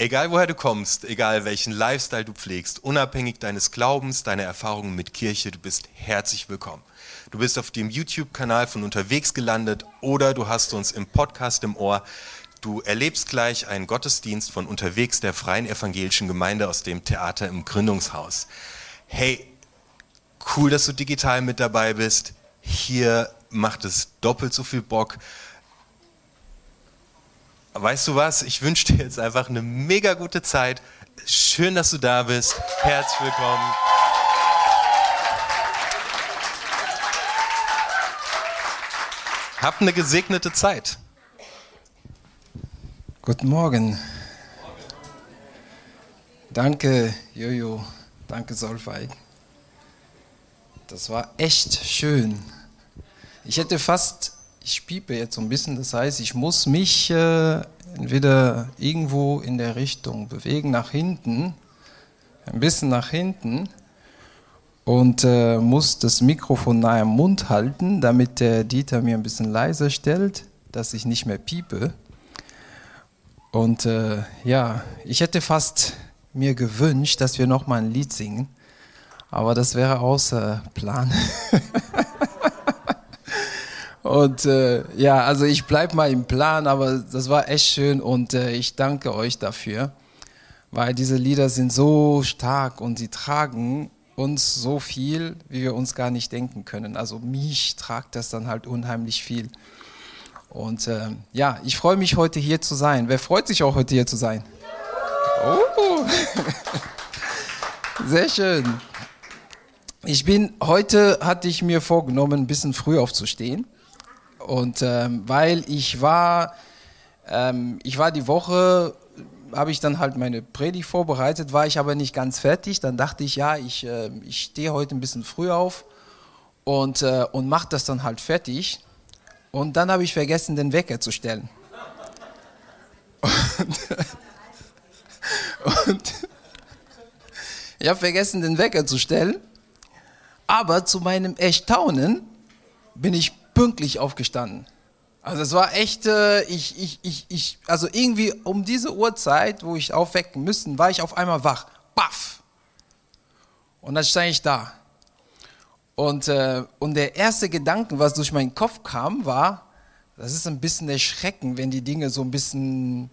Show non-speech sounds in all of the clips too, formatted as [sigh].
Egal woher du kommst, egal welchen Lifestyle du pflegst, unabhängig deines Glaubens, deiner Erfahrungen mit Kirche, du bist herzlich willkommen. Du bist auf dem YouTube-Kanal von unterwegs gelandet oder du hast uns im Podcast im Ohr. Du erlebst gleich einen Gottesdienst von unterwegs der Freien Evangelischen Gemeinde aus dem Theater im Gründungshaus. Hey, cool, dass du digital mit dabei bist. Hier macht es doppelt so viel Bock weißt du was? Ich wünsche dir jetzt einfach eine mega gute Zeit. Schön, dass du da bist. Herzlich willkommen. Habt eine gesegnete Zeit. Guten Morgen. Danke, Jojo. Danke, Solveig. Das war echt schön. Ich hätte fast ich piepe jetzt so ein bisschen, das heißt, ich muss mich äh, entweder irgendwo in der Richtung bewegen, nach hinten, ein bisschen nach hinten und äh, muss das Mikrofon nahe am Mund halten, damit der Dieter mir ein bisschen leiser stellt, dass ich nicht mehr piepe. Und äh, ja, ich hätte fast mir gewünscht, dass wir noch mal ein Lied singen, aber das wäre außer Plan. [laughs] Und äh, ja, also ich bleibe mal im Plan, aber das war echt schön und äh, ich danke euch dafür, weil diese Lieder sind so stark und sie tragen uns so viel, wie wir uns gar nicht denken können. Also mich tragt das dann halt unheimlich viel. Und äh, ja, ich freue mich heute hier zu sein. Wer freut sich auch heute hier zu sein? Oh. [laughs] Sehr schön. Ich bin heute hatte ich mir vorgenommen, ein bisschen früh aufzustehen und ähm, weil ich war, ähm, ich war die Woche, habe ich dann halt meine Predigt vorbereitet, war ich aber nicht ganz fertig. Dann dachte ich, ja, ich, äh, ich stehe heute ein bisschen früh auf und, äh, und mache das dann halt fertig. Und dann habe ich vergessen, den Wecker zu stellen. Und, und [laughs] ich habe vergessen, den Wecker zu stellen. Aber zu meinem Erstaunen bin ich pünktlich aufgestanden. Also es war echt, äh, ich, ich, ich, ich, also irgendwie um diese Uhrzeit, wo ich aufwecken müsste, war ich auf einmal wach. Baff! Und dann stand ich da. Und, äh, und der erste Gedanke, was durch meinen Kopf kam, war, das ist ein bisschen erschreckend, wenn die Dinge so ein bisschen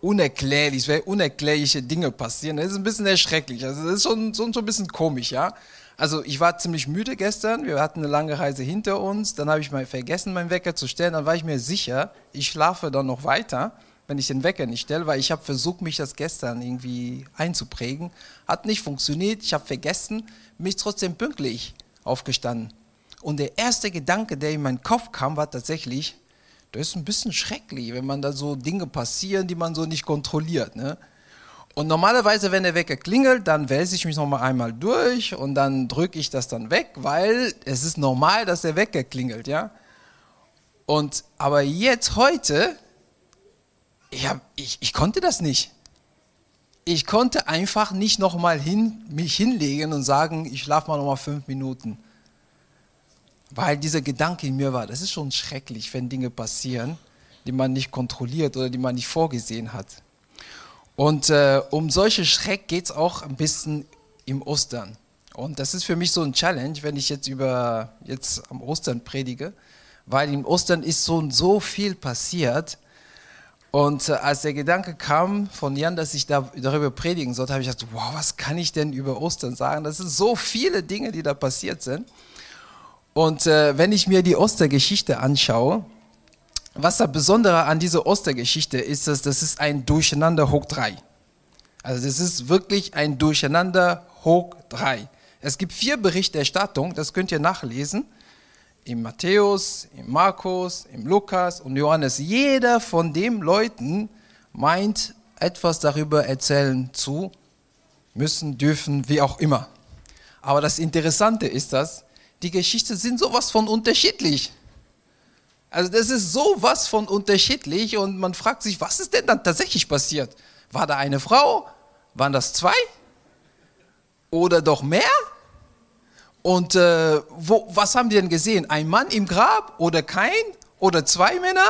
unerklärlich, unerklärliche Dinge passieren. Das ist ein bisschen erschrecklich. Also das ist schon, schon, schon ein bisschen komisch, ja. Also ich war ziemlich müde gestern, wir hatten eine lange Reise hinter uns, dann habe ich mal vergessen, meinen Wecker zu stellen, dann war ich mir sicher, ich schlafe dann noch weiter, wenn ich den Wecker nicht stelle, weil ich habe versucht, mich das gestern irgendwie einzuprägen. Hat nicht funktioniert, ich habe vergessen, mich trotzdem pünktlich aufgestanden. Und der erste Gedanke, der in meinen Kopf kam, war tatsächlich, das ist ein bisschen schrecklich, wenn man da so Dinge passieren, die man so nicht kontrolliert. Ne? Und normalerweise, wenn der Wecker klingelt, dann wälze ich mich nochmal einmal durch und dann drücke ich das dann weg, weil es ist normal, dass der Wecker klingelt, ja. Und aber jetzt heute, ich, hab, ich, ich konnte das nicht. Ich konnte einfach nicht nochmal hin, mich hinlegen und sagen, ich schlafe mal nochmal fünf Minuten. Weil dieser Gedanke in mir war, das ist schon schrecklich, wenn Dinge passieren, die man nicht kontrolliert oder die man nicht vorgesehen hat. Und äh, um solche Schreck geht es auch ein bisschen im Ostern. Und das ist für mich so ein Challenge, wenn ich jetzt über jetzt am Ostern predige, weil im Ostern ist so so viel passiert. Und äh, als der Gedanke kam von Jan, dass ich da, darüber predigen sollte, habe ich gedacht, wow, was kann ich denn über Ostern sagen? Das sind so viele Dinge, die da passiert sind. Und äh, wenn ich mir die Ostergeschichte anschaue, was das Besondere an dieser Ostergeschichte ist, dass das ist ein Durcheinander hoch drei. Also das ist wirklich ein Durcheinander hoch drei. Es gibt vier Berichterstattungen, das könnt ihr nachlesen. Im Matthäus, im Markus, im Lukas und Johannes. Jeder von den Leuten meint etwas darüber erzählen zu müssen, dürfen, wie auch immer. Aber das Interessante ist, dass die Geschichten sind sowas von unterschiedlich. Also das ist sowas von unterschiedlich und man fragt sich, was ist denn dann tatsächlich passiert? War da eine Frau? Waren das zwei? Oder doch mehr? Und äh, wo, was haben die denn gesehen? Ein Mann im Grab oder kein? Oder zwei Männer?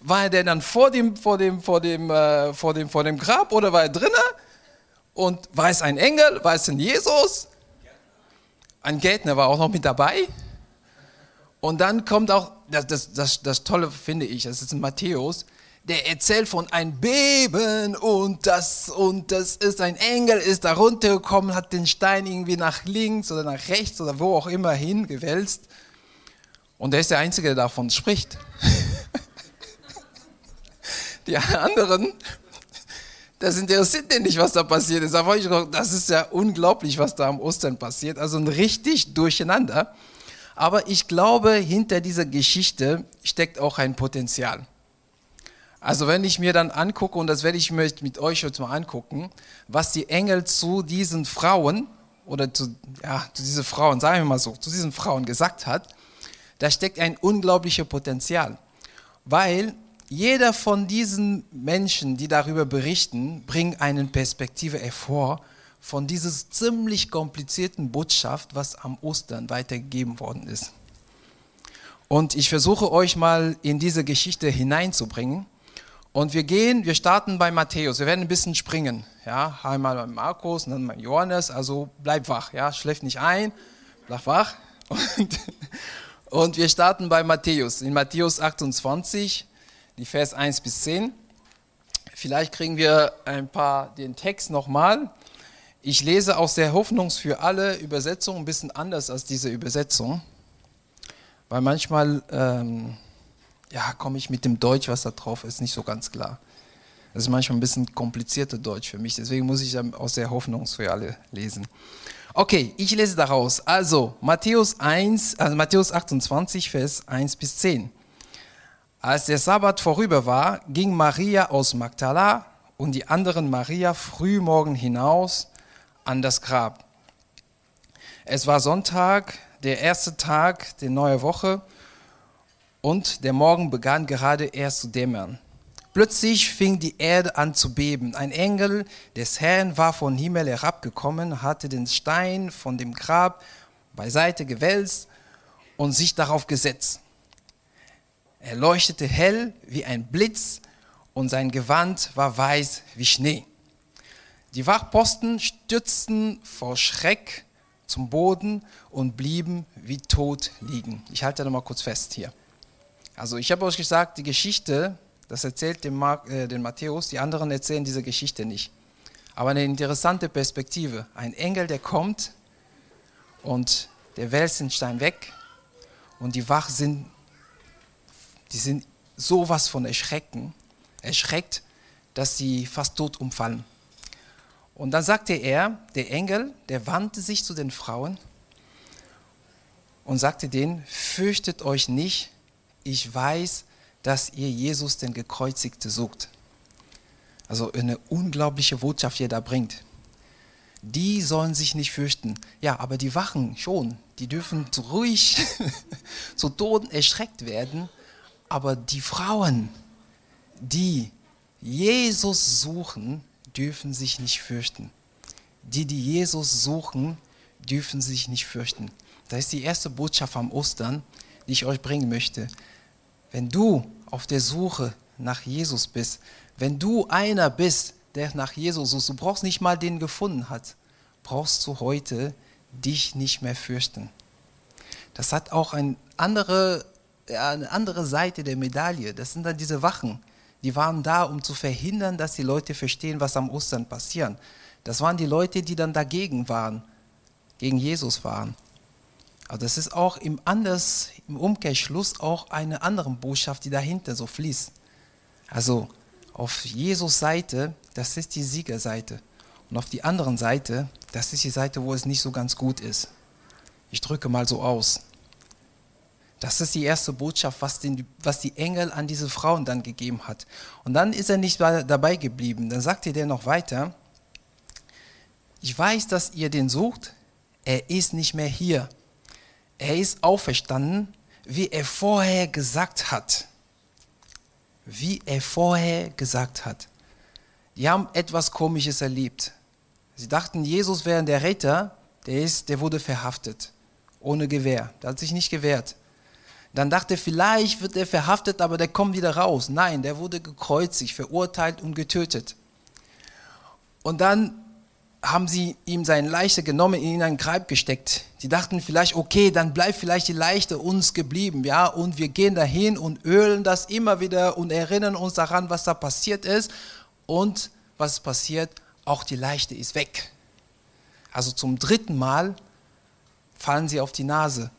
War der dann vor dem, vor dem, vor dem, äh, vor dem, vor dem Grab oder war er drinnen? Und war es ein Engel? War es ein Jesus? Ein Gärtner war auch noch mit dabei. Und dann kommt auch, das, das, das, das Tolle finde ich, das ist in Matthäus, der erzählt von einem Beben und das, und das ist ein Engel, ist da runtergekommen, hat den Stein irgendwie nach links oder nach rechts oder wo auch immer hingewälzt. Und er ist der Einzige, der davon spricht. [laughs] Die anderen, das interessiert den nicht, was da passiert ist. Das ist ja unglaublich, was da am Ostern passiert. Also ein richtig Durcheinander. Aber ich glaube, hinter dieser Geschichte steckt auch ein Potenzial. Also wenn ich mir dann angucke, und das werde ich mir mit euch jetzt mal angucken, was die Engel zu diesen Frauen, oder zu, ja, zu diesen Frauen, sagen wir mal so, zu diesen Frauen gesagt hat, da steckt ein unglaubliches Potenzial. Weil jeder von diesen Menschen, die darüber berichten, bringt eine Perspektive hervor von dieser ziemlich komplizierten Botschaft, was am Ostern weitergegeben worden ist. Und ich versuche euch mal in diese Geschichte hineinzubringen. Und wir gehen, wir starten bei Matthäus. Wir werden ein bisschen springen. Ja, einmal bei Markus, dann bei Johannes. Also bleib wach, ja, schläft nicht ein, bleib wach. Und, [laughs] und wir starten bei Matthäus. In Matthäus 28, die Vers 1 bis 10. Vielleicht kriegen wir ein paar den Text nochmal. Ich lese aus der Hoffnung für alle Übersetzung ein bisschen anders als diese Übersetzung, weil manchmal ähm, ja, komme ich mit dem Deutsch, was da drauf ist, nicht so ganz klar. Das ist manchmal ein bisschen komplizierter Deutsch für mich, deswegen muss ich aus der Hoffnung für alle lesen. Okay, ich lese daraus. Also Matthäus 1, also Matthäus 28, Vers 1 bis 10. Als der Sabbat vorüber war, ging Maria aus Magdala und die anderen Maria frühmorgen hinaus an das Grab. Es war Sonntag, der erste Tag der neuen Woche und der Morgen begann gerade erst zu dämmern. Plötzlich fing die Erde an zu beben. Ein Engel des Herrn war vom Himmel herabgekommen, hatte den Stein von dem Grab beiseite gewälzt und sich darauf gesetzt. Er leuchtete hell wie ein Blitz und sein Gewand war weiß wie Schnee. Die Wachposten stürzten vor Schreck zum Boden und blieben wie tot liegen. Ich halte da mal kurz fest hier. Also ich habe euch gesagt, die Geschichte, das erzählt den, Mark, äh, den Matthäus, die anderen erzählen diese Geschichte nicht. Aber eine interessante Perspektive. Ein Engel, der kommt und der wälzt den Stein weg und die Wach sind, die sind sowas von erschrecken, erschreckt, dass sie fast tot umfallen. Und dann sagte er, der Engel, der wandte sich zu den Frauen und sagte denen, fürchtet euch nicht, ich weiß, dass ihr Jesus, den Gekreuzigte, sucht. Also eine unglaubliche Botschaft, die er da bringt. Die sollen sich nicht fürchten. Ja, aber die Wachen schon, die dürfen ruhig [laughs] zu Toten erschreckt werden. Aber die Frauen, die Jesus suchen, dürfen sich nicht fürchten. Die, die Jesus suchen, dürfen sich nicht fürchten. Das ist die erste Botschaft am Ostern, die ich euch bringen möchte. Wenn du auf der Suche nach Jesus bist, wenn du einer bist, der nach Jesus sucht, du brauchst nicht mal den gefunden hat, brauchst du heute dich nicht mehr fürchten. Das hat auch eine andere, eine andere Seite der Medaille. Das sind dann diese Wachen die waren da, um zu verhindern, dass die Leute verstehen, was am Ostern passiert. Das waren die Leute, die dann dagegen waren, gegen Jesus waren. Aber das ist auch im, anders, im Umkehrschluss auch eine andere Botschaft, die dahinter so fließt. Also auf Jesus Seite, das ist die Siegerseite. Und auf die anderen Seite, das ist die Seite, wo es nicht so ganz gut ist. Ich drücke mal so aus. Das ist die erste Botschaft, was, den, was die Engel an diese Frauen dann gegeben hat. Und dann ist er nicht dabei geblieben. Dann sagte der noch weiter, ich weiß, dass ihr den sucht, er ist nicht mehr hier. Er ist auferstanden, wie er vorher gesagt hat. Wie er vorher gesagt hat. Die haben etwas Komisches erlebt. Sie dachten, Jesus wäre der Retter, der, ist, der wurde verhaftet, ohne Gewehr. Der hat sich nicht gewehrt. Dann dachte vielleicht wird er verhaftet, aber der kommt wieder raus. Nein, der wurde gekreuzigt, verurteilt und getötet. Und dann haben sie ihm seine Leiche genommen, in einen Grab gesteckt. Die dachten vielleicht, okay, dann bleibt vielleicht die Leiche uns geblieben, ja, und wir gehen dahin und ölen das immer wieder und erinnern uns daran, was da passiert ist. Und was passiert? Auch die Leiche ist weg. Also zum dritten Mal fallen sie auf die Nase.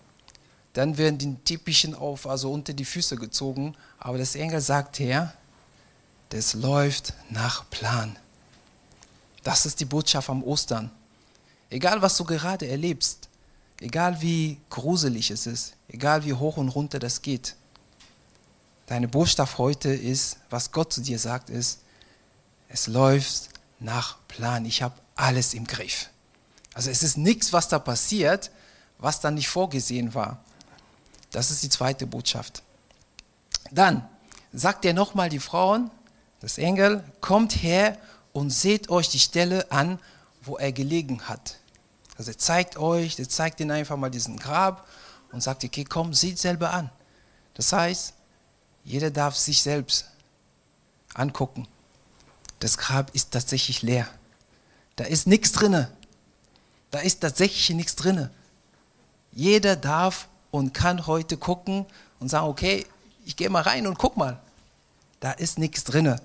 Dann werden die typischen auf, also unter die Füße gezogen. Aber das Engel sagt her, das läuft nach Plan. Das ist die Botschaft am Ostern. Egal, was du gerade erlebst, egal wie gruselig es ist, egal wie hoch und runter das geht, deine Botschaft heute ist, was Gott zu dir sagt, ist, es läuft nach Plan. Ich habe alles im Griff. Also es ist nichts, was da passiert, was dann nicht vorgesehen war. Das ist die zweite Botschaft. Dann sagt er nochmal die Frauen, das Engel, kommt her und seht euch die Stelle an, wo er gelegen hat. Also er zeigt euch, er zeigt ihnen einfach mal diesen Grab und sagt, okay, komm, seht selber an. Das heißt, jeder darf sich selbst angucken. Das Grab ist tatsächlich leer. Da ist nichts drinne. Da ist tatsächlich nichts drinne. Jeder darf und kann heute gucken und sagen, okay, ich gehe mal rein und guck mal. Da ist nichts drinne.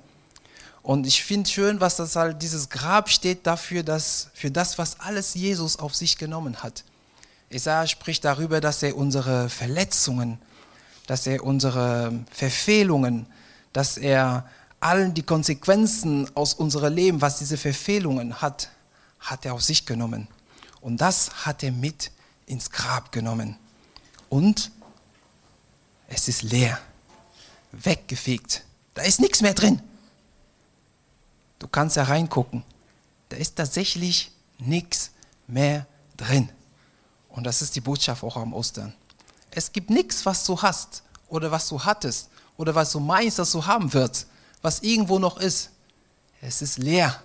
Und ich finde schön, was das halt, dieses Grab steht dafür, dass, für das, was alles Jesus auf sich genommen hat. Isaiah spricht darüber, dass er unsere Verletzungen, dass er unsere Verfehlungen, dass er allen die Konsequenzen aus unserem Leben, was diese Verfehlungen hat, hat er auf sich genommen. Und das hat er mit ins Grab genommen. Und es ist leer, weggefegt. Da ist nichts mehr drin. Du kannst ja reingucken. Da ist tatsächlich nichts mehr drin. Und das ist die Botschaft auch am Ostern. Es gibt nichts, was du hast oder was du hattest oder was du meinst, dass du haben wirst, was irgendwo noch ist. Es ist leer.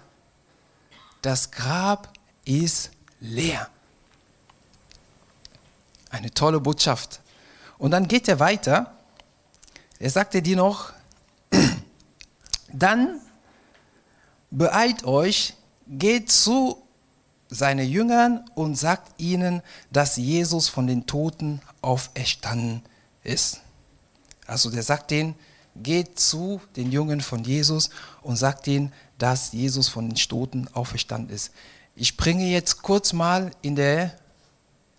Das Grab ist leer. Eine tolle Botschaft. Und dann geht er weiter. Er sagte dir noch, dann beeilt euch, geht zu seinen Jüngern und sagt ihnen, dass Jesus von den Toten auferstanden ist. Also der sagt denen, geht zu den Jüngern von Jesus und sagt ihnen, dass Jesus von den Toten auferstanden ist. Ich bringe jetzt kurz mal in der,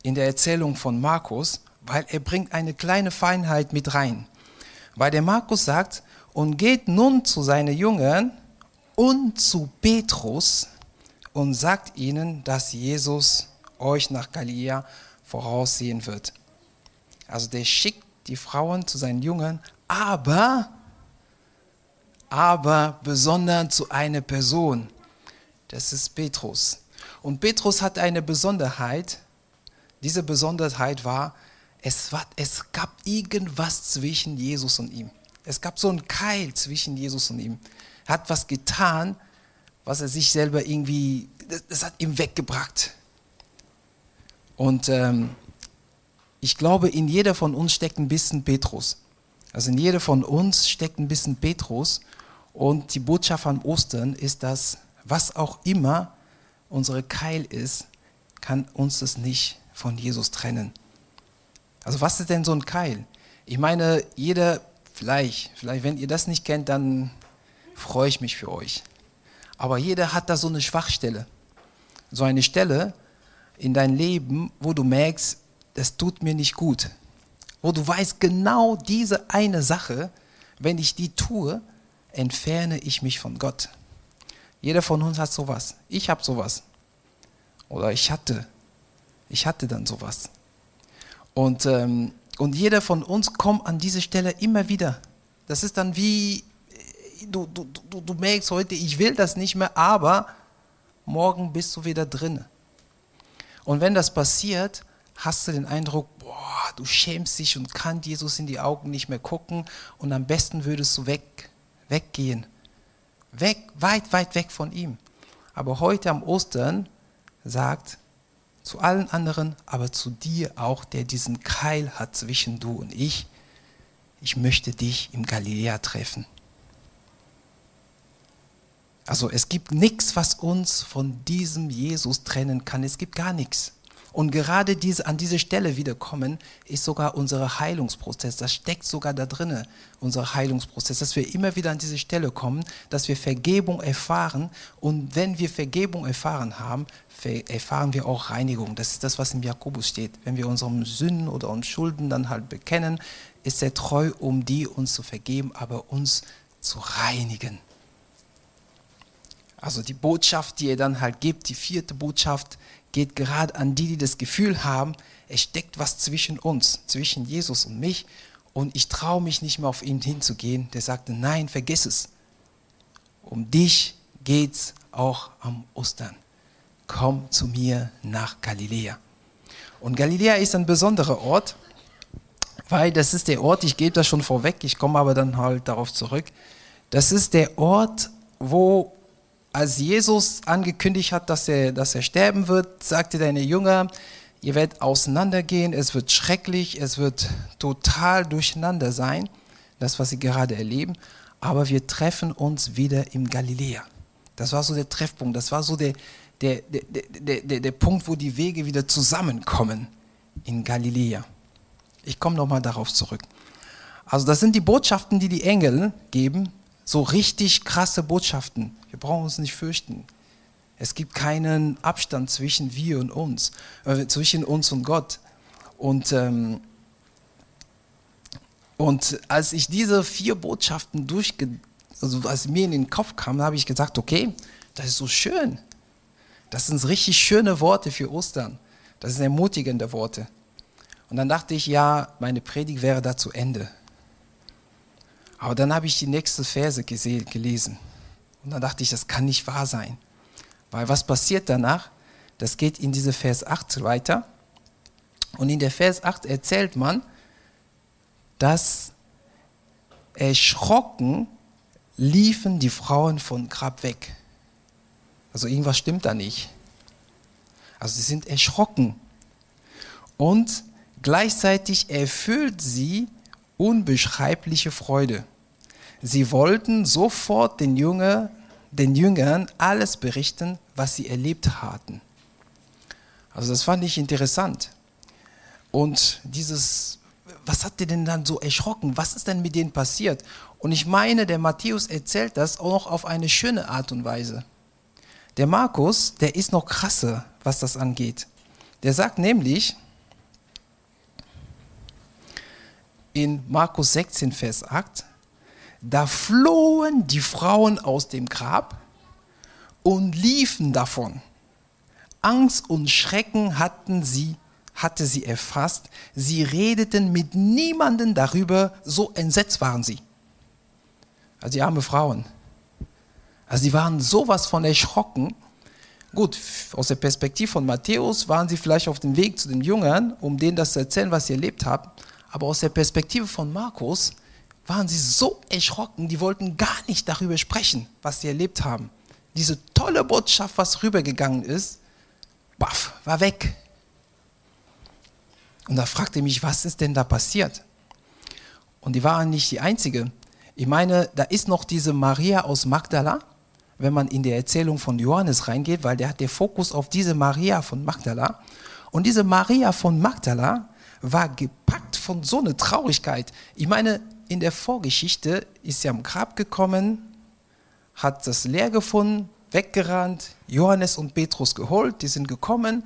in der Erzählung von Markus, weil er bringt eine kleine Feinheit mit rein. Weil der Markus sagt, und geht nun zu seinen Jüngern und zu Petrus und sagt ihnen, dass Jesus euch nach Galiläa voraussehen wird. Also der schickt die Frauen zu seinen Jüngern, aber, aber besonders zu einer Person. Das ist Petrus. Und Petrus hat eine Besonderheit. Diese Besonderheit war, es, war, es gab irgendwas zwischen Jesus und ihm. Es gab so einen Keil zwischen Jesus und ihm hat was getan, was er sich selber irgendwie, das, das hat ihm weggebracht. Und ähm, ich glaube, in jeder von uns steckt ein bisschen Petrus. Also in jeder von uns steckt ein bisschen Petrus. Und die Botschaft an Ostern ist, dass was auch immer unsere Keil ist, kann uns das nicht von Jesus trennen. Also was ist denn so ein Keil? Ich meine, jeder, vielleicht, vielleicht wenn ihr das nicht kennt, dann freue ich mich für euch. Aber jeder hat da so eine Schwachstelle. So eine Stelle in deinem Leben, wo du merkst, das tut mir nicht gut. Wo du weißt, genau diese eine Sache, wenn ich die tue, entferne ich mich von Gott. Jeder von uns hat sowas. Ich habe sowas. Oder ich hatte. Ich hatte dann sowas. Und, ähm, und jeder von uns kommt an diese Stelle immer wieder. Das ist dann wie du, du, du, du merkst heute, ich will das nicht mehr, aber morgen bist du wieder drin. Und wenn das passiert, hast du den Eindruck, boah, du schämst dich und kannst Jesus in die Augen nicht mehr gucken und am besten würdest du weg, weggehen. Weg, weit, weit weg von ihm. Aber heute am Ostern sagt zu allen anderen, aber zu dir auch, der diesen Keil hat zwischen du und ich, ich möchte dich im Galiläa treffen. Also es gibt nichts, was uns von diesem Jesus trennen kann. Es gibt gar nichts. Und gerade diese, an diese Stelle wiederkommen, ist sogar unser Heilungsprozess. Das steckt sogar da drin, unser Heilungsprozess, dass wir immer wieder an diese Stelle kommen, dass wir Vergebung erfahren. Und wenn wir Vergebung erfahren haben, erfahren wir auch Reinigung. Das ist das, was im Jakobus steht. Wenn wir unsere Sünden oder unsere Schulden dann halt bekennen, ist er treu, um die uns zu vergeben, aber uns zu reinigen. Also die Botschaft, die er dann halt gibt, die vierte Botschaft, geht gerade an die, die das Gefühl haben, es steckt was zwischen uns, zwischen Jesus und mich und ich traue mich nicht mehr auf ihn hinzugehen. Der sagte, nein, vergiss es. Um dich geht es auch am Ostern. Komm zu mir nach Galiläa. Und Galiläa ist ein besonderer Ort, weil das ist der Ort, ich gebe das schon vorweg, ich komme aber dann halt darauf zurück. Das ist der Ort, wo als Jesus angekündigt hat, dass er, dass er sterben wird, sagte deine Jünger, ihr werdet auseinandergehen, es wird schrecklich, es wird total durcheinander sein, das, was sie gerade erleben, aber wir treffen uns wieder im Galiläa. Das war so der Treffpunkt, das war so der, der, der, der, der, der Punkt, wo die Wege wieder zusammenkommen in Galiläa. Ich komme nochmal darauf zurück. Also das sind die Botschaften, die die Engel geben, so richtig krasse Botschaften. Wir brauchen uns nicht fürchten. Es gibt keinen Abstand zwischen wir und uns, äh, zwischen uns und Gott. Und, ähm, und als ich diese vier Botschaften durchge, also als mir in den Kopf kam, habe ich gesagt, okay, das ist so schön. Das sind richtig schöne Worte für Ostern. Das sind ermutigende Worte. Und dann dachte ich, ja, meine Predigt wäre da zu Ende. Aber dann habe ich die nächste Verse gesehen, gelesen. Und dann dachte ich, das kann nicht wahr sein. Weil was passiert danach? Das geht in diese Vers 8 weiter. Und in der Vers 8 erzählt man, dass erschrocken liefen die Frauen von Grab weg. Also irgendwas stimmt da nicht. Also sie sind erschrocken. Und gleichzeitig erfüllt sie unbeschreibliche Freude. Sie wollten sofort den, Jünger, den Jüngern alles berichten, was sie erlebt hatten. Also das fand ich interessant. Und dieses, was hat dir denn dann so erschrocken? Was ist denn mit denen passiert? Und ich meine, der Matthäus erzählt das auch auf eine schöne Art und Weise. Der Markus, der ist noch krasser, was das angeht. Der sagt nämlich in Markus 16, Vers 8, da flohen die Frauen aus dem Grab und liefen davon. Angst und Schrecken hatten sie, hatte sie erfasst. Sie redeten mit niemandem darüber, so entsetzt waren sie. Also die arme Frauen. Also sie waren sowas von erschrocken. Gut, aus der Perspektive von Matthäus waren sie vielleicht auf dem Weg zu den Jüngern, um denen das zu erzählen, was sie erlebt haben. Aber aus der Perspektive von Markus waren sie so erschrocken, die wollten gar nicht darüber sprechen, was sie erlebt haben. Diese tolle Botschaft, was rübergegangen ist, baff, war weg. Und da fragte mich, was ist denn da passiert? Und die waren nicht die Einzige. Ich meine, da ist noch diese Maria aus Magdala, wenn man in der Erzählung von Johannes reingeht, weil der hat den Fokus auf diese Maria von Magdala. Und diese Maria von Magdala war gepackt von so einer Traurigkeit. Ich meine, in der Vorgeschichte ist sie am Grab gekommen, hat das leer gefunden, weggerannt, Johannes und Petrus geholt, die sind gekommen,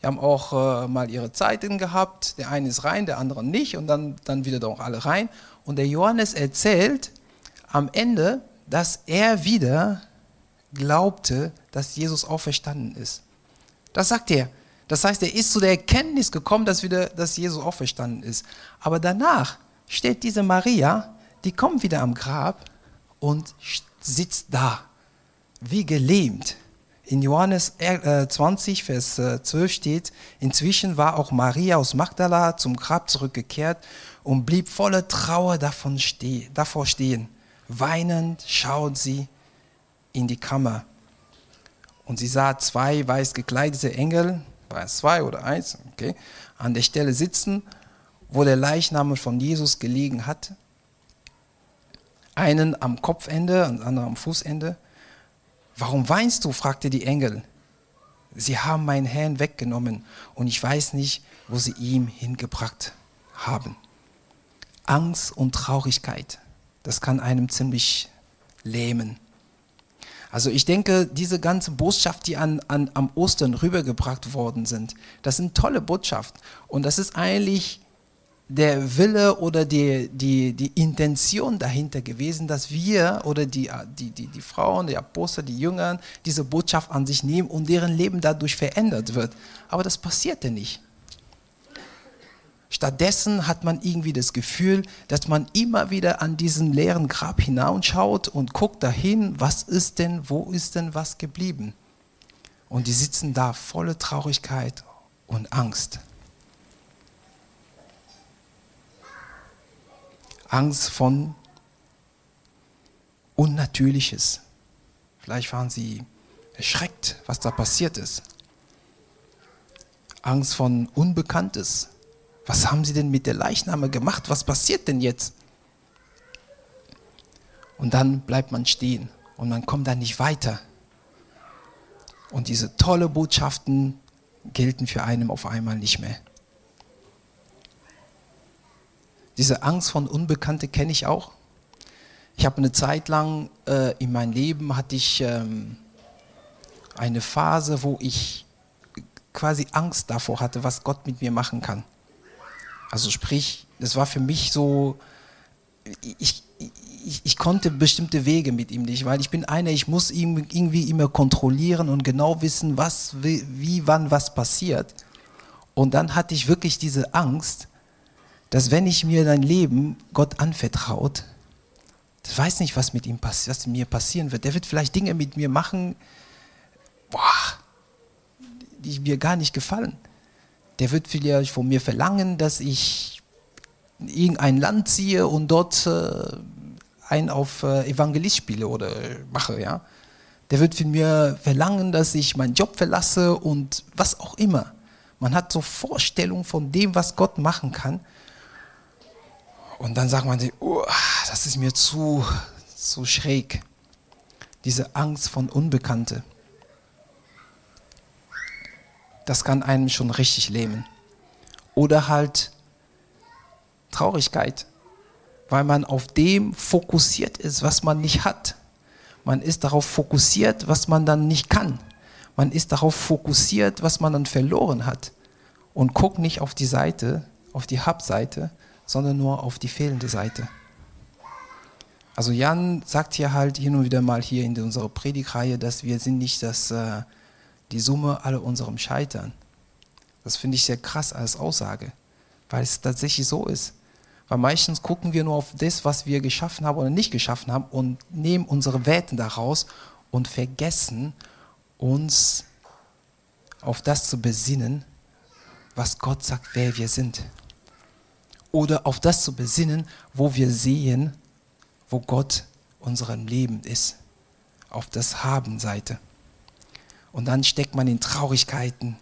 die haben auch äh, mal ihre Zeiten gehabt, der eine ist rein, der andere nicht und dann, dann wieder doch alle rein. Und der Johannes erzählt am Ende, dass er wieder glaubte, dass Jesus auferstanden ist. Das sagt er. Das heißt, er ist zu der Erkenntnis gekommen, dass, wieder, dass Jesus auferstanden ist. Aber danach steht diese Maria, die kommt wieder am Grab und sitzt da, wie gelähmt. In Johannes 20, äh, Vers 12 äh, steht, inzwischen war auch Maria aus Magdala zum Grab zurückgekehrt und blieb voller Trauer davon steh, davor stehen. Weinend schaut sie in die Kammer. Und sie sah zwei weiß gekleidete Engel, war es zwei oder eins, okay, an der Stelle sitzen wo der Leichnam von Jesus gelegen hat. einen am Kopfende und anderen am Fußende. Warum weinst du? fragte die Engel. Sie haben meinen Herrn weggenommen und ich weiß nicht, wo sie ihn hingebracht haben. Angst und Traurigkeit, das kann einem ziemlich lähmen. Also ich denke, diese ganze Botschaft, die an, an, am Ostern rübergebracht worden sind, das sind tolle Botschaften. Und das ist eigentlich der Wille oder die, die, die Intention dahinter gewesen, dass wir oder die, die, die, die Frauen, die Apostel, die Jüngern diese Botschaft an sich nehmen und deren Leben dadurch verändert wird. Aber das passierte nicht. Stattdessen hat man irgendwie das Gefühl, dass man immer wieder an diesen leeren Grab hinausschaut und guckt dahin, was ist denn, wo ist denn was geblieben? Und die sitzen da volle Traurigkeit und Angst. Angst von Unnatürliches. Vielleicht waren sie erschreckt, was da passiert ist. Angst von Unbekanntes. Was haben sie denn mit der Leichname gemacht? Was passiert denn jetzt? Und dann bleibt man stehen und man kommt dann nicht weiter. Und diese tolle Botschaften gelten für einen auf einmal nicht mehr. Diese Angst von Unbekannte kenne ich auch. Ich habe eine Zeit lang äh, in meinem Leben hatte ich ähm, eine Phase, wo ich quasi Angst davor hatte, was Gott mit mir machen kann. Also sprich, das war für mich so, ich, ich, ich, konnte bestimmte Wege mit ihm nicht, weil ich bin einer, ich muss ihn irgendwie immer kontrollieren und genau wissen, was, wie wann was passiert. Und dann hatte ich wirklich diese Angst, dass wenn ich mir dein Leben Gott anvertraut, ich weiß nicht, was mit ihm passiert, was mir passieren wird. Der wird vielleicht Dinge mit mir machen, boah, die mir gar nicht gefallen. Der wird vielleicht von mir verlangen, dass ich in irgendein Land ziehe und dort äh, ein auf äh, Evangelist spiele oder mache, ja. Der wird von mir verlangen, dass ich meinen Job verlasse und was auch immer. Man hat so Vorstellungen von dem, was Gott machen kann. Und dann sagt man sich, oh, das ist mir zu, zu schräg. Diese Angst von Unbekannte das kann einem schon richtig lähmen. Oder halt Traurigkeit, weil man auf dem fokussiert ist, was man nicht hat. Man ist darauf fokussiert, was man dann nicht kann. Man ist darauf fokussiert, was man dann verloren hat. Und guckt nicht auf die Seite, auf die Hab-Seite, sondern nur auf die fehlende Seite. Also Jan sagt hier halt hin und wieder mal hier in unserer Predigreihe, dass wir sind nicht das äh, die Summe aller unserem Scheitern. Das finde ich sehr krass als Aussage, weil es tatsächlich so ist. Weil meistens gucken wir nur auf das, was wir geschaffen haben oder nicht geschaffen haben und nehmen unsere Werten daraus und vergessen uns auf das zu besinnen, was Gott sagt, wer wir sind. Oder auf das zu besinnen, wo wir sehen, wo Gott unserem Leben ist. Auf das Haben-Seite. Und dann steckt man in Traurigkeiten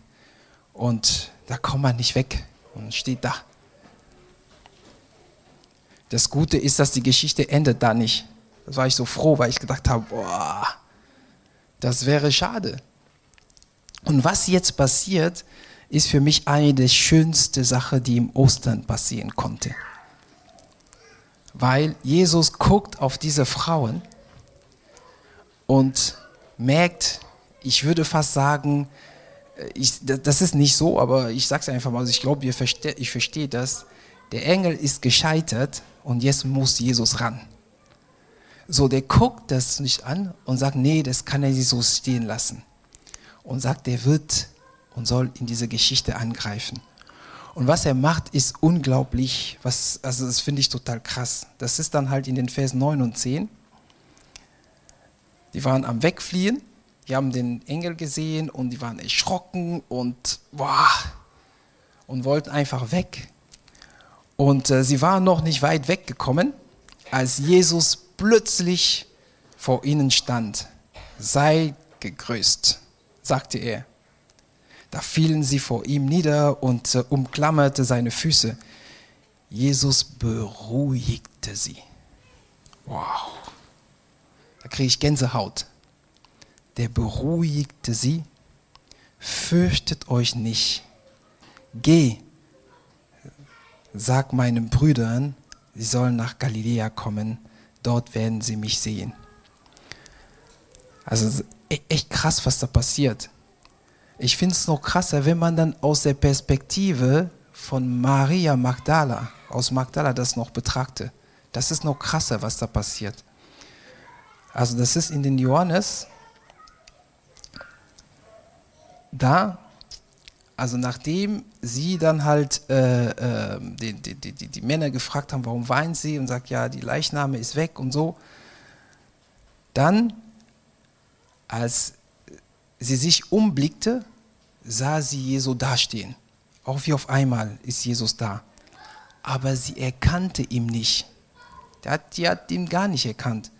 und da kommt man nicht weg und steht da. Das Gute ist, dass die Geschichte endet da nicht. Das war ich so froh, weil ich gedacht habe, boah, das wäre schade. Und was jetzt passiert, ist für mich eine der schönsten Sachen, die im Ostern passieren konnte. Weil Jesus guckt auf diese Frauen und merkt, ich würde fast sagen, äh, ich, das ist nicht so, aber ich sage es einfach mal, also ich glaube, ich verstehe das. Der Engel ist gescheitert und jetzt muss Jesus ran. So, der guckt das nicht an und sagt, nee, das kann er nicht so stehen lassen. Und sagt, der wird und soll in diese Geschichte angreifen. Und was er macht, ist unglaublich, was, also das finde ich total krass. Das ist dann halt in den Vers 9 und 10. Die waren am Wegfliehen die haben den Engel gesehen und die waren erschrocken und boah, und wollten einfach weg. Und äh, sie waren noch nicht weit weggekommen, als Jesus plötzlich vor ihnen stand. Sei gegrüßt, sagte er. Da fielen sie vor ihm nieder und äh, umklammerte seine Füße. Jesus beruhigte sie Wow. Da kriege ich Gänsehaut. Der beruhigte sie. Fürchtet euch nicht. Geh, sag meinen Brüdern, sie sollen nach Galiläa kommen. Dort werden sie mich sehen. Also e-, echt krass, was da passiert. Ich finde es noch krasser, wenn man dann aus der Perspektive von Maria Magdala, aus Magdala das noch betrachtet. Das ist noch krasser, was da passiert. Also das ist in den Johannes, da, also nachdem sie dann halt äh, äh, die, die, die, die, Männer gefragt haben, warum weinen sie und sagt, ja, die Leichname ist weg und so, dann, als sie sich umblickte, sah sie Jesus dastehen. Auch wie auf einmal ist Jesus da. Aber sie erkannte ihn nicht. Die hat ihn gar nicht erkannt.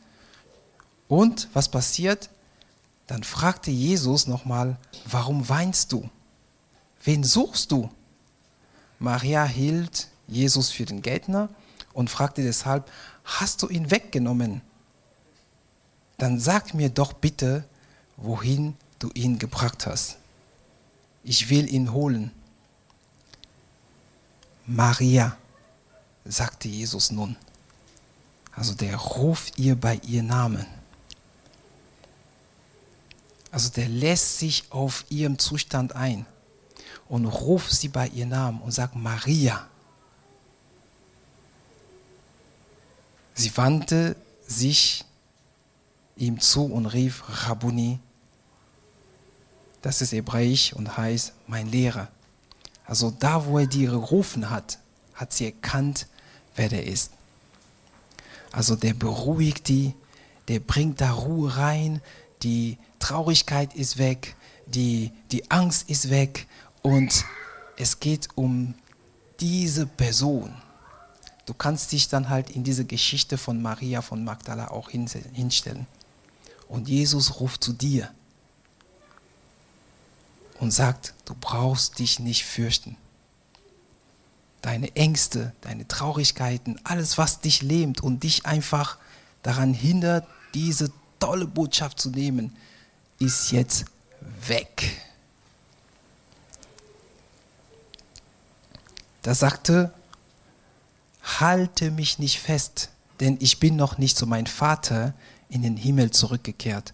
Und was passiert? Dann fragte Jesus nochmal, warum weinst du? Wen suchst du? Maria hielt Jesus für den Gärtner und fragte deshalb, hast du ihn weggenommen? Dann sag mir doch bitte, wohin du ihn gebracht hast. Ich will ihn holen. Maria, sagte Jesus nun. Also der ruft ihr bei ihr Namen. Also der lässt sich auf ihrem Zustand ein und ruft sie bei ihrem Namen und sagt Maria. Sie wandte sich ihm zu und rief Rabuni. Das ist hebräisch und heißt mein Lehrer. Also da, wo er die gerufen hat, hat sie erkannt, wer der ist. Also der beruhigt die, der bringt da Ruhe rein, die Traurigkeit ist weg, die, die Angst ist weg und es geht um diese Person. Du kannst dich dann halt in diese Geschichte von Maria von Magdala auch hinstellen. Und Jesus ruft zu dir und sagt, du brauchst dich nicht fürchten. Deine Ängste, deine Traurigkeiten, alles, was dich lähmt und dich einfach daran hindert, diese tolle Botschaft zu nehmen, ist jetzt weg. Da sagte, halte mich nicht fest, denn ich bin noch nicht zu meinem Vater in den Himmel zurückgekehrt.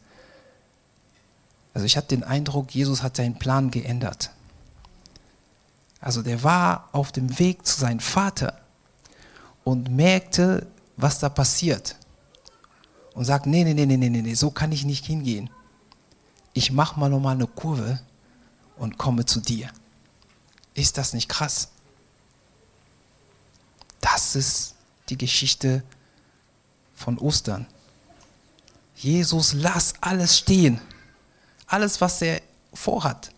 Also ich hatte den Eindruck, Jesus hat seinen Plan geändert. Also der war auf dem Weg zu seinem Vater und merkte, was da passiert. Und sagt, nee, nee, nee, nee, nee, nee, so kann ich nicht hingehen. Ich mache mal nochmal eine Kurve und komme zu dir. Ist das nicht krass? Das ist die Geschichte von Ostern. Jesus, lass alles stehen alles, was er vorhat.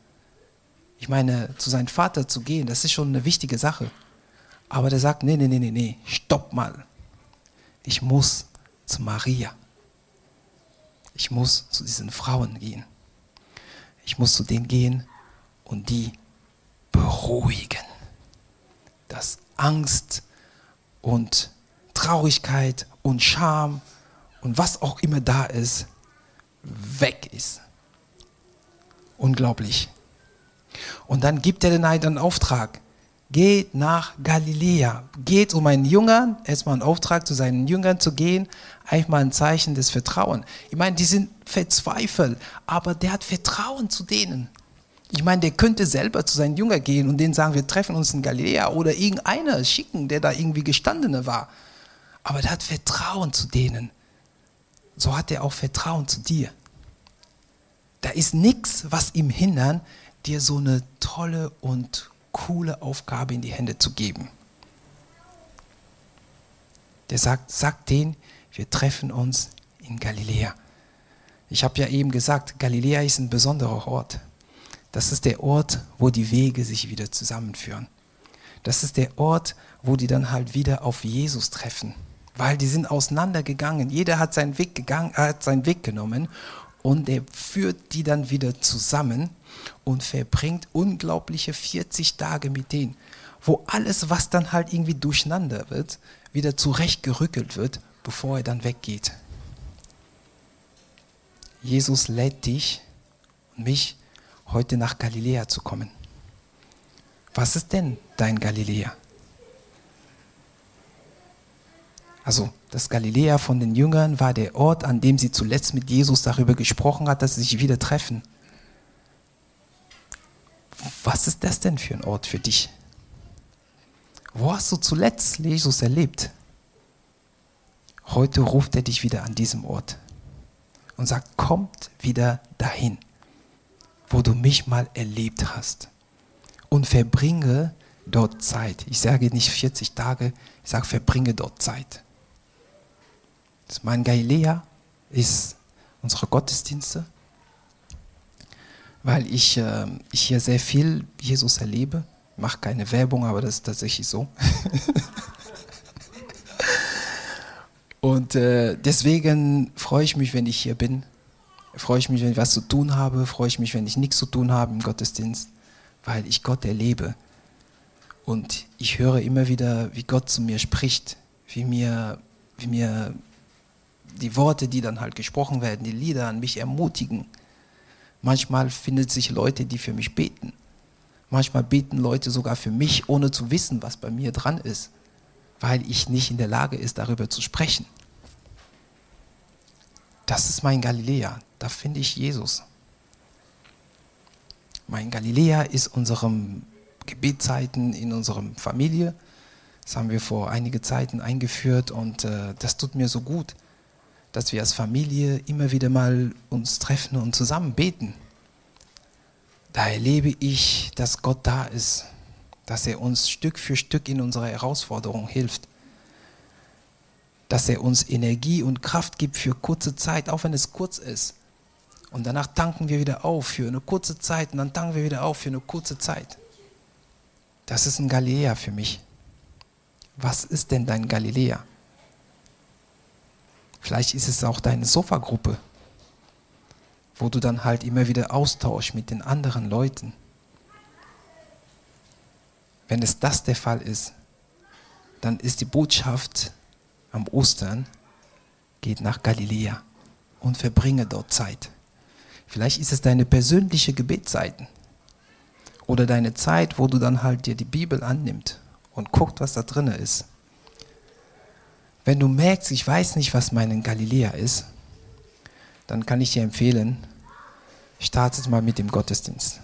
Ich meine, zu seinem Vater zu gehen, das ist schon eine wichtige Sache. Aber der sagt, nee, nee, nee, nee, nee, stopp mal. Ich muss zu Maria. Ich muss zu diesen Frauen gehen. Ich muss zu denen gehen und die beruhigen. Dass Angst und Traurigkeit und Scham und was auch immer da ist, weg ist. Unglaublich. Und dann gibt er den einen Auftrag. Geht nach Galiläa. Geht um einen Jüngern, erstmal einen Auftrag zu seinen Jüngern zu gehen, eigentlich mal ein Zeichen des Vertrauens. Ich meine, die sind verzweifelt, aber der hat Vertrauen zu denen. Ich meine, der könnte selber zu seinen Jüngern gehen und denen sagen, wir treffen uns in Galiläa oder irgendeiner schicken, der da irgendwie Gestandene war. Aber der hat Vertrauen zu denen. So hat er auch Vertrauen zu dir. Da ist nichts, was ihm hindern, dir so eine tolle und coole Aufgabe in die Hände zu geben. Der sagt, sagt denen, wir treffen uns in Galiläa. Ich habe ja eben gesagt, Galiläa ist ein besonderer Ort. Das ist der Ort, wo die Wege sich wieder zusammenführen. Das ist der Ort, wo die dann halt wieder auf Jesus treffen, weil die sind auseinandergegangen. Jeder hat seinen Weg gegangen, hat seinen Weg genommen und er führt die dann wieder zusammen und verbringt unglaubliche 40 Tage mit denen, wo alles, was dann halt irgendwie durcheinander wird, wieder zurechtgerückelt wird bevor er dann weggeht. Jesus lädt dich und mich, heute nach Galiläa zu kommen. Was ist denn dein Galiläa? Also das Galiläa von den Jüngern war der Ort, an dem sie zuletzt mit Jesus darüber gesprochen hat, dass sie sich wieder treffen. Was ist das denn für ein Ort für dich? Wo hast du zuletzt Jesus erlebt? Heute ruft er dich wieder an diesem Ort und sagt, kommt wieder dahin, wo du mich mal erlebt hast und verbringe dort Zeit. Ich sage nicht 40 Tage, ich sage, verbringe dort Zeit. Mein Galilea ist unsere Gottesdienste, weil ich, äh, ich hier sehr viel Jesus erlebe. Ich mache keine Werbung, aber das ist tatsächlich so. [laughs] Und äh, deswegen freue ich mich, wenn ich hier bin. Freue ich mich, wenn ich was zu tun habe. Freue ich mich, wenn ich nichts zu tun habe im Gottesdienst, weil ich Gott erlebe. Und ich höre immer wieder, wie Gott zu mir spricht, wie mir, wie mir die Worte, die dann halt gesprochen werden, die Lieder an mich ermutigen. Manchmal findet sich Leute, die für mich beten. Manchmal beten Leute sogar für mich, ohne zu wissen, was bei mir dran ist, weil ich nicht in der Lage ist, darüber zu sprechen. Das ist mein Galiläa. Da finde ich Jesus. Mein Galiläa ist unseren Gebetszeiten in unserer Familie. Das haben wir vor einige Zeiten eingeführt und äh, das tut mir so gut dass wir als Familie immer wieder mal uns treffen und zusammen beten. Da erlebe ich, dass Gott da ist, dass er uns Stück für Stück in unserer Herausforderung hilft, dass er uns Energie und Kraft gibt für kurze Zeit, auch wenn es kurz ist. Und danach tanken wir wieder auf für eine kurze Zeit und dann tanken wir wieder auf für eine kurze Zeit. Das ist ein Galiläa für mich. Was ist denn dein Galiläa? Vielleicht ist es auch deine Sofagruppe, wo du dann halt immer wieder austauschst mit den anderen Leuten. Wenn es das der Fall ist, dann ist die Botschaft am Ostern, geht nach Galiläa und verbringe dort Zeit. Vielleicht ist es deine persönliche Gebetszeiten oder deine Zeit, wo du dann halt dir die Bibel annimmst und guckt, was da drin ist. Wenn du merkst, ich weiß nicht, was mein Galiläa ist, dann kann ich dir empfehlen, startet mal mit dem Gottesdienst.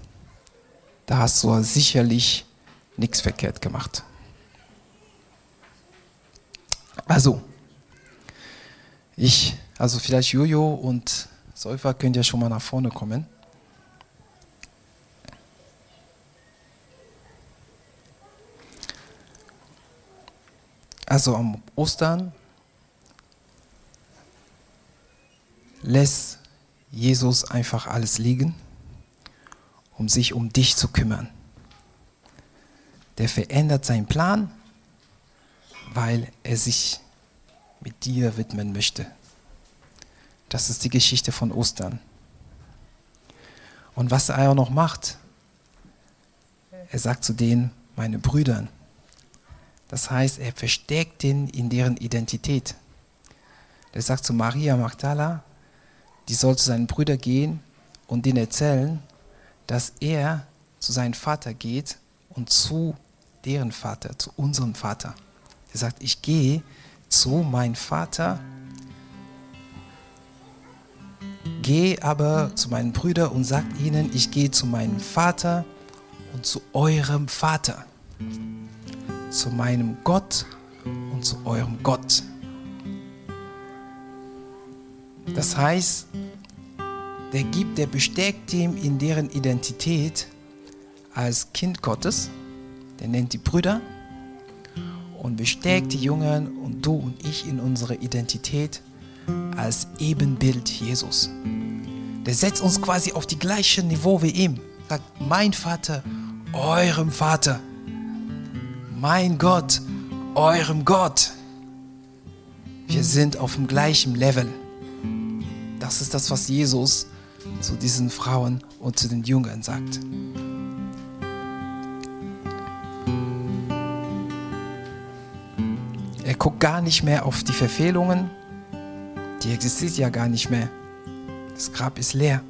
Da hast du sicherlich nichts verkehrt gemacht. Also, ich, also vielleicht Jojo und Säufer könnt ihr schon mal nach vorne kommen. Also am Ostern lässt Jesus einfach alles liegen, um sich um dich zu kümmern. Der verändert seinen Plan, weil er sich mit dir widmen möchte. Das ist die Geschichte von Ostern. Und was er auch noch macht, er sagt zu denen, meine Brüdern, das heißt, er verstärkt ihn in deren Identität. Er sagt zu Maria Magdala, die soll zu seinen Brüdern gehen und denen erzählen, dass er zu seinem Vater geht und zu deren Vater, zu unserem Vater. Er sagt, ich gehe zu meinem Vater, gehe aber zu meinen Brüdern und sagt ihnen, ich gehe zu meinem Vater und zu eurem Vater zu meinem Gott und zu eurem Gott. Das heißt, der gibt, der bestärkt ihm in deren Identität als Kind Gottes, der nennt die Brüder und bestärkt die Jungen und du und ich in unserer Identität als Ebenbild Jesus. Der setzt uns quasi auf die gleiche Niveau wie ihm. Sagt, mein Vater, eurem Vater mein Gott, eurem Gott. Wir sind auf dem gleichen Level. Das ist das, was Jesus zu diesen Frauen und zu den Jüngern sagt. Er guckt gar nicht mehr auf die Verfehlungen. Die existiert ja gar nicht mehr. Das Grab ist leer.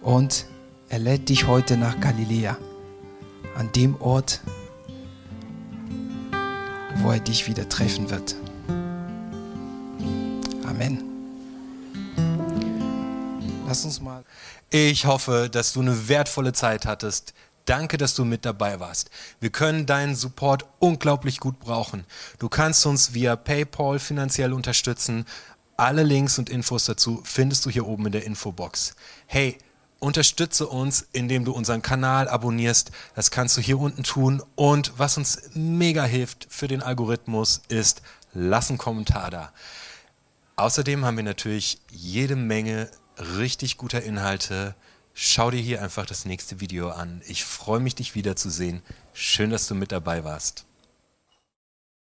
Und er lädt dich heute nach Galiläa, an dem Ort, wo er dich wieder treffen wird. Amen. Lass uns mal. Ich hoffe, dass du eine wertvolle Zeit hattest. Danke, dass du mit dabei warst. Wir können deinen Support unglaublich gut brauchen. Du kannst uns via PayPal finanziell unterstützen. Alle Links und Infos dazu findest du hier oben in der Infobox. Hey, unterstütze uns, indem du unseren Kanal abonnierst. Das kannst du hier unten tun. Und was uns mega hilft für den Algorithmus ist, lass einen Kommentar da. Außerdem haben wir natürlich jede Menge richtig guter Inhalte. Schau dir hier einfach das nächste Video an. Ich freue mich, dich wiederzusehen. Schön, dass du mit dabei warst.